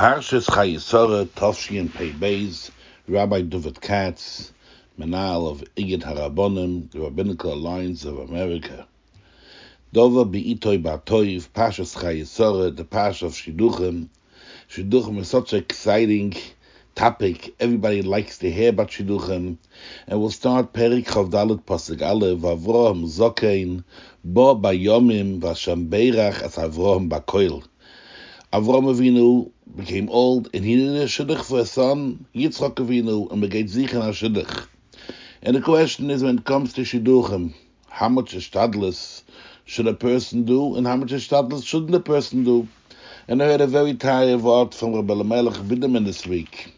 Parshas Chaya Sarah, Tovshin Pei Beis, Rabbi David Katz, Manal of Igud Harabonim, the Rabbinical Alliance of America. Dova Be'itoi Batoiv, Parshas Chaya Sarah, the Parsha of Shidduchim. Shidduchim is such an exciting topic. Everybody likes to hear about Shidduchim. And we'll start Perik Chavdalit Pasuk Aleph, Avroham Zokein, Bo Bayomim, Vasham as Avroham Bakoil. Avram Avinu became old and he needed a shidduch for a son, Yitzchak Avinu, and begat sich in a shidduch. And the question is when it comes to shidduchim, how much shtadlis should a person do and how much shtadlis shouldn't a person do? And I heard a very tired word from Rabbi Lamelech Biderman this week.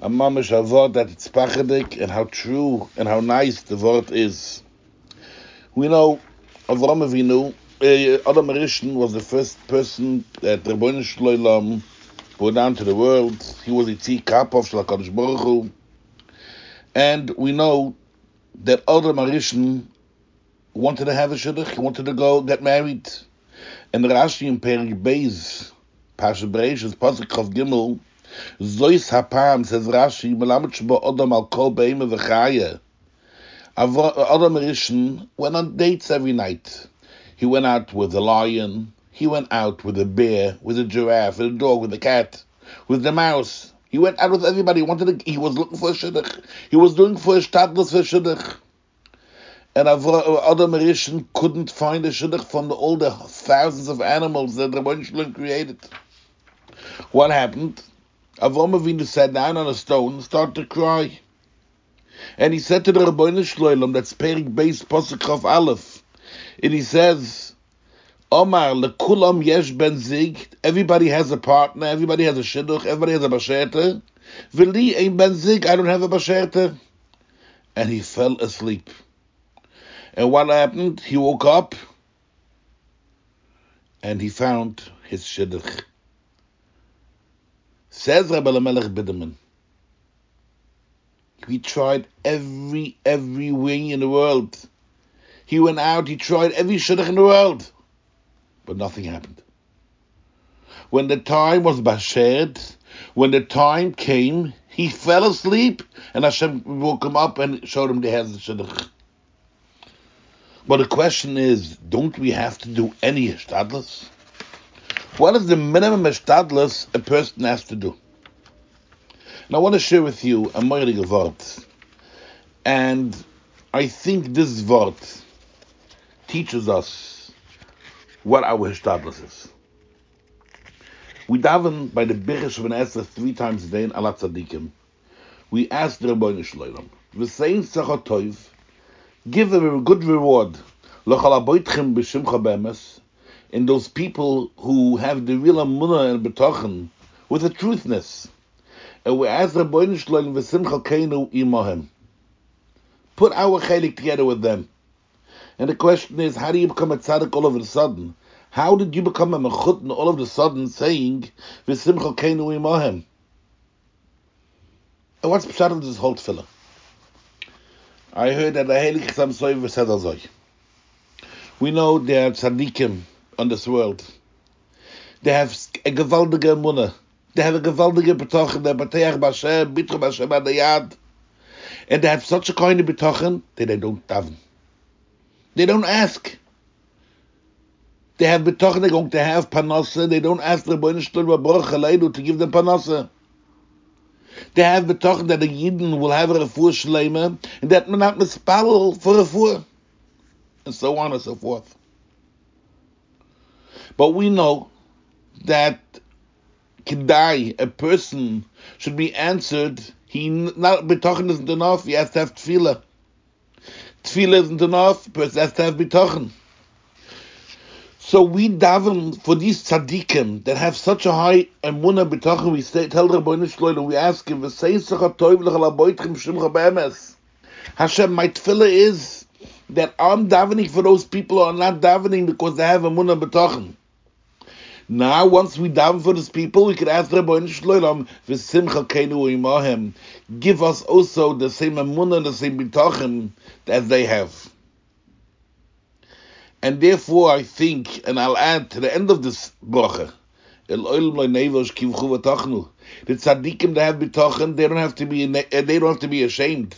A mamish a word that it's pachadik and how true and how nice the word is. We know Avram Avinu Eh, Adam Rishon was the first person that the Rebbeinu Shloilam brought down to the world. He was a tzikap of Shalakadosh Baruch Hu. And we know that Adam Rishon wanted to have a shidduch. He wanted to go get married. And Rashi in Perik Beis, Pasha Bereishis, Pasuk Chav Gimel, Zois Hapam, says Rashi, Melamed Shbo Adam Al Kol V'chaya. Adam Rishon went on dates every night. He went out with a lion. He went out with a bear, with a giraffe, with a dog, with a cat, with the mouse. He went out with everybody. He wanted to, he was looking for a shidduch. He was doing for a stadlus for a shidduch. And Adam Rishon couldn't find a shidduch from the, all the thousands of animals that the Shalom created. What happened? Avram Avinu sat down on a stone and started to cry. And he said to the Rabbeinu Shloim, that's Perik Beis Posuk Aleph, and he says, Omar lekulam yesh ben zig. Everybody has a partner. Everybody has a shidduch. Everybody has a basherte. V'li ein ben zig. I don't have a basherte. And he fell asleep. And what happened? He woke up and he found his shidduch. Says Rabbi Lamelech Biderman. He tried every every wing in the world. He went out, he tried every shidduch in the world, but nothing happened. When the time was bashed, when the time came, he fell asleep, and Hashem woke him up and showed him the has the shidduch. But the question is, don't we have to do any shtadlus? What is the minimum shtadlus a person has to do? And I want to share with you a moirig word. And I think this word teaches us what our hishtadlus is. We daven by the Birish of an Esther three times a day in Alat Tzadikim. We ask the Rabbeinu Shloim, V'sein Sachotov, give them a good reward, L'chal aboitchem b'shimcha bemes, in those people who have the real amunah and betochen, with the truthness. And we ask the Rabbeinu Shloim, V'simcha keinu imohem. Put our chelik together with them. And the question is, how do you become a tzaddik all of a sudden? How did you become a mechutn all of a sudden saying, V'simcha keinu imohem? And what's pshat of this whole tefillah? I heard that the Heilig Chassam Soiv said Azoy. We know there are tzaddikim on this world. They have a gewaldige emunah. They have a gewaldige betochen, they beteach b'Hashem, bitru b'Hashem adayad. And they have such a kind of betochen that they don't daven. They don't ask. They have betochen, they're going to have panasa. They don't ask the Baruch to give them panasa. They have betochen that the Yidden will have a refuah shleima, and that not mispalel for refuah, and so on and so forth. But we know that kedai, a person should be answered. He not betochen isn't enough. He has to have tefillah. Tefillah isn't enough. A person has to have betochen. So we daven for these tzaddikim that have such a high emunah b'tachem. We say, tell Rebbeinu Shloim, we ask him. Hashem, my tefillah is that I'm davening for those people who are not davening because they have emunah b'tachem. Now, once we daven for these people, we can ask Rebbeinu Shloim, "V'simcha keinu imahem." Give us also the same emunah, the same b'tachem that they have. And therefore, I think, and I'll add to the end of this bracha, El oil loy nevos kivchu v'tachnu. The tzaddikim that have bitochen, they don't have to be eh, they don't have to be ashamed,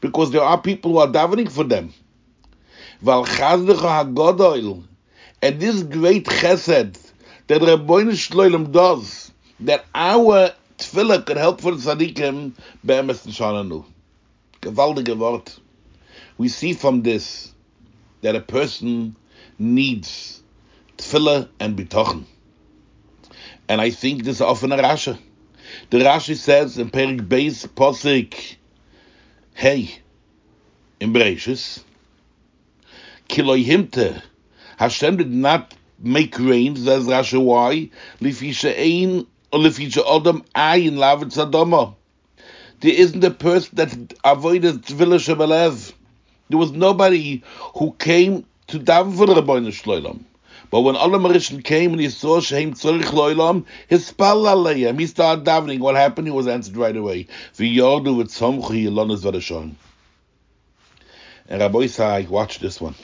because there are people who are davening for them. Val chazdecha hagodoil, and this great chesed that Rabbeinu Shloilem does, that our tefillah can help for the tzaddikim, be'emes nishananu. Gewaldige Wort. We see from this that a person needs tefillah and bitochen. And I think this is often a Rasha. The Rashi says in Perik Beis Posik, Hey, in Bereshis, Kiloi Himte, Hashem did not make rain, says Rashi, why? Lifisha Ein, or Lifisha Odom Ayin Lavet Sadoma. There isn't a person that avoided Tvila Shebelev. There was nobody who came to daven for the Rabbeinu. But when Allah Marishan came and he saw Shehem Tzorich Loilam, his spell alayim, he started davening. What happened? He was answered right away. V'yordu v'tzomchu yilonas v'rashon. And Rabbi Isai, watch this one.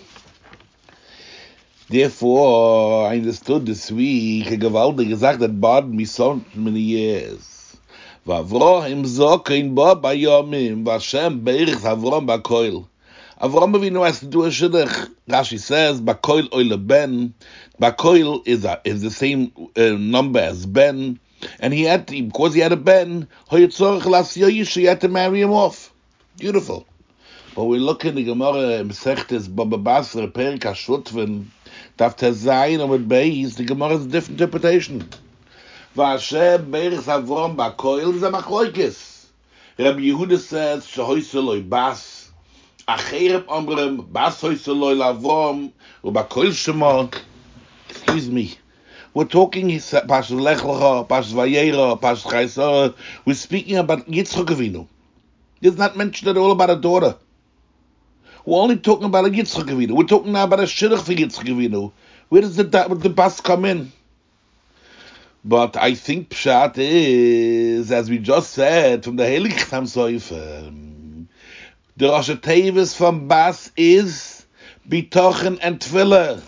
Therefore, I understood this week, a gewaltig gesagt that bothered me so many years. V'avrohim zokein bo bayomim, v'Hashem beirich Avrom b'koil. Avram Avinu has to do a shidduch. Rashi says, "Bakoil oile ben." Bakoil is a, is the same uh, number as Ben, and he had to, because he had a Ben. He had to marry him off. Beautiful. But we look in the Gemara Mesechtes Baba Basra Perik Hashutven darf der sein und mit beis die gemorges different interpretation. Was sche berg savron ba koil ze machoykes rab yehudas says so hoyseloy bas. A cherem amrem bas hoyseloy lavrom u ba koil shmo excuse me. We're talking is bas lechlo bas vayero bas khaiso we're speaking about yitzchok avinu. It's not mentioned at all about a daughter. We're only talking about a Yitzchak Avinu. We're talking now about a Shidduch for Yitzchak Avinu. Where does the, the bus come in? But I think Pshat is, as we just said, from the Heilig Chasam Soifer, the Rosh Tevis from Bas is Bitochen and Tviller.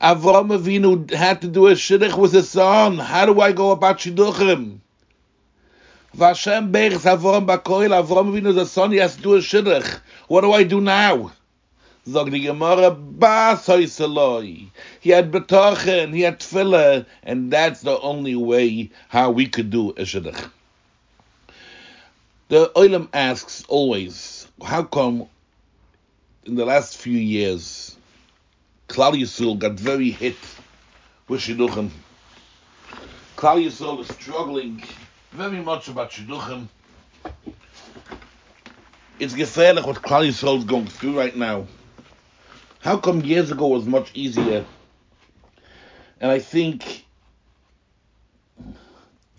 Avram Avinu had to do a shidduch with his son. How do I go about shidduchim? Vashem Berz Avram Bakoil, Avram Avinu the son, he has to do a shidduch. What do I do now? Zog the Gemara, Bas Hoiseloi. He had Betochen, he had Tefillah, and that's the only way how we could do a shidduch. The Olam asks always, how come in the last few years Klal Yisrael got very hit with Shidduchim? Klal Yisrael is struggling very much about Shidduchim. It's gefährlich what Klal Yisrael is going through right now. How come years ago was much easier? And I think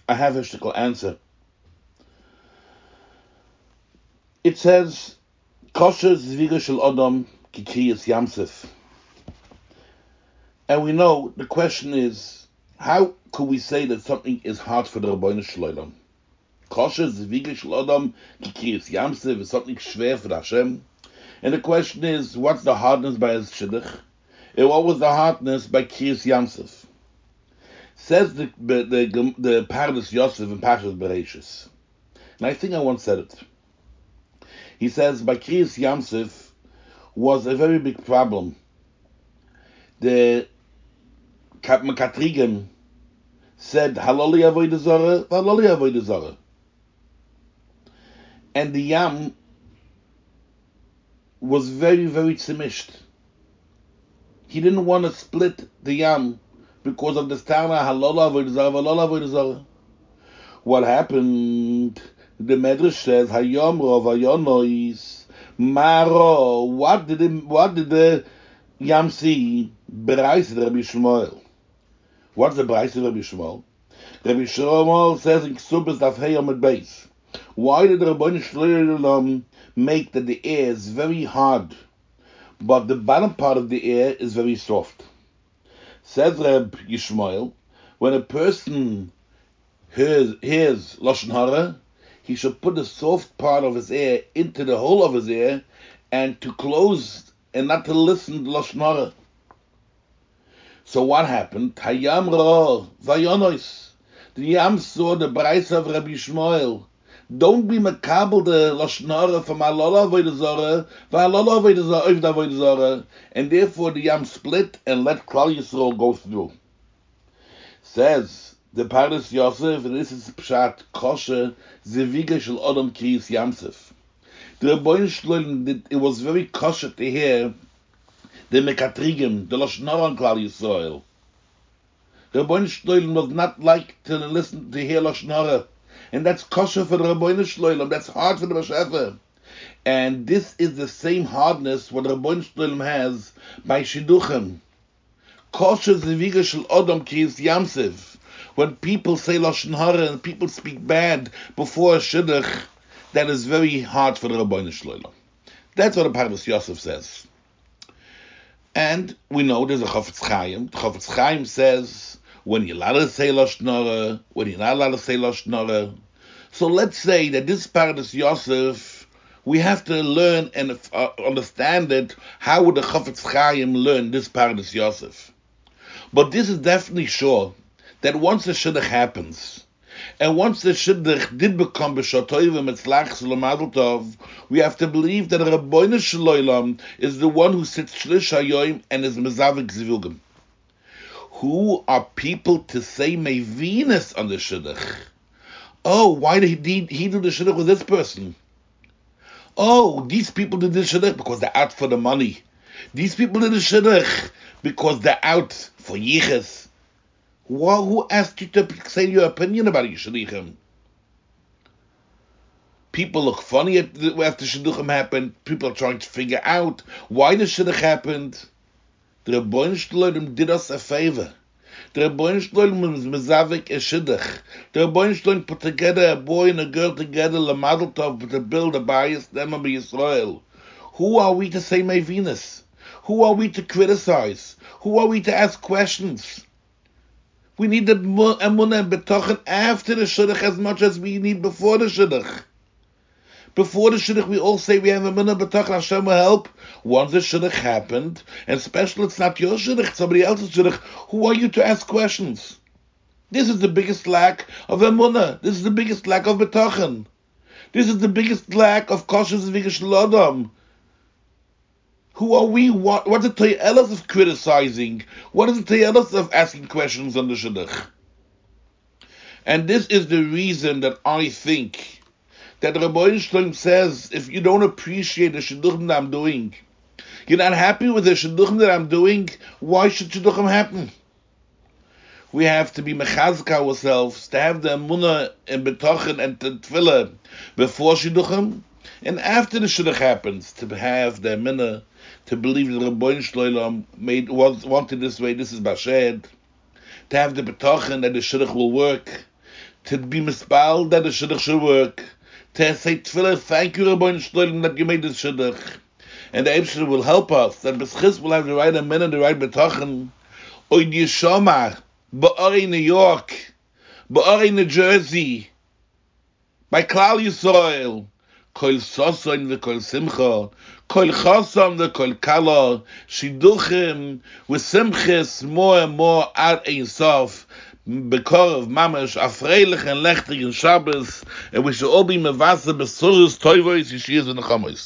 I have a shtickle answer. It says, Kosher Zviga Shel Odom Kikriyas Yamsef. And we know the question is, how could we say that something is hard for the Rabbeinu Shloim? Kosher Zviga Shel Odom Kikriyas Yamsef is something schwer for Hashem. And the question is, what's the hardness by his shidduch? And what was the hardness by Kriyas Yamsef? Says the the the, the Pardes Yosef in Pashas Bereshis. And I think I once said it. He says by Kriyas Yamsef was a very big problem. The Katrigim said Halali Avodah Zarah, Halali. And the Yam was very, very tzimished. He didn't want to split the Yam because of the Stana Halala Avodah Zarah, Halala. What happened? the Medrash says, Hayom Rov Hayonois, Maro, what did the, what did the Yam see? Bereis Rabbi Shmuel. What's the price of Rabbi Shmuel? Rabbi Shmuel says in Ksubas Daf Heyom base. Why did Rabbi Shmuel make that the air is very hard, but the bottom part of the air is very soft? Says Reb Yishmael, when a person hears, hears Lashon Hara, he should put the soft part of his ear into the hole of his ear and to close and not to listen to Lashon Hara. So what happened? Hayam ra vayonos. The Yam saw the Bryce of Rabbi Shmuel. Don't be makabel the Loshnara from Valala Voidazara, Ovda Voidazara, and therefore the Yam split and let Klal Yisrael go through. Says the Pardes Yosef, and this is Pshat Kosher, Zeviga Shel Odom Kriyis Yamsef. The Rebbein Shloim, it was very kosher to hear the Mekatrigim, the Loshnara on Klal Yisrael. The Rebbein Shloim was not like to listen to hear Loshnara and that's kosher for the Rabbeinu Shloim. That's hard for the Mashefer. And this is the same hardness what Rabbeinu Shloim has by Shidduchim. Kosher zeviga shel Odom kiyis yamsev. When people say Lashon Hara and people speak bad before a Shidduch, that is very hard for the Rabbeinu Shloim. That's what the Pardes Yosef says. And we know there's a Chofetz Chaim. The Chaim says when you're allowed to say Lashon Hara, when you're not allowed to say Lashon Hara, so let's say that this Pardes Yosef, we have to learn and uh, understand it. How would the Chafetz Chaim learn this Pardes Yosef? But this is definitely sure that once the shidduch happens, and once the shidduch did become b'shotoyim etzlach tov, we have to believe that Rabbeinu Shloilam is the one who sits shlish hayoim and is mezavik zivugim. Who are people to say mevinus on the shidduch? Oh, why did he, he do the shidduch with this person? Oh, these people did the shidduch because they're out for the money. These people did the shidduch because they're out for yichus. Well, who asked you to say your opinion about your? People look funny after shidduchim happened. People are trying to figure out why the shidduch happened. The Rebbein Rebbeinu did us a favor. The Rebbein Shalom is mezavik a shidduch. The Rebbein Shalom put together a boy and a girl together, lemadel tov, to build a bias, them of Israel. Who are we to say my Venus? Who are we to criticize? Who are we to ask questions? We need the emunah and betochen after the shidduch as much as we need before the shidduch. Before the shidduch, we all say we have minute b'tach Hashem will help. Once the shidduch happened, and especially it's not your shidduch, somebody else's shidduch, who are you to ask questions? This is the biggest lack of emunah. This is the biggest lack of betachen. This is the biggest lack of kosher zvigish Who are we? What, what is the us of criticizing? What is the us of asking questions on the shidduch? And this is the reason that I think that Rabbi Shalom says, if you don't appreciate the shidduchim that I'm doing, you're not happy with the shidduchim that I'm doing, why should shidduchim happen? We have to be mechazka ourselves, to have the emunah and betochen and tefillah before shidduchim, and after the shidduch happens, to have the emunah, to believe that Rabbi Shalom made wanted this way, this is bashed, to have the betochen that the shidduch will work, to be mispal that the shidduch should work, to say tefillah, thank you, Rabbi Shloim, that you made this shidduch. And the Eibshter will help us, that Beschis will have the right and the right betochen. Oy Yeshoma, Ba'ari New York, Ba'ari New Jersey, by Klal Yisrael, kol sosoin ve kol simcha kol khosam ve kol kala shiduchim ve simchis mo mo ar einsof בקור אוף ממש, אפריילך אין לכטרי אין שבס, אין וישא אובי מבאסה בסורס טויבויס ישיאס ונחמויס.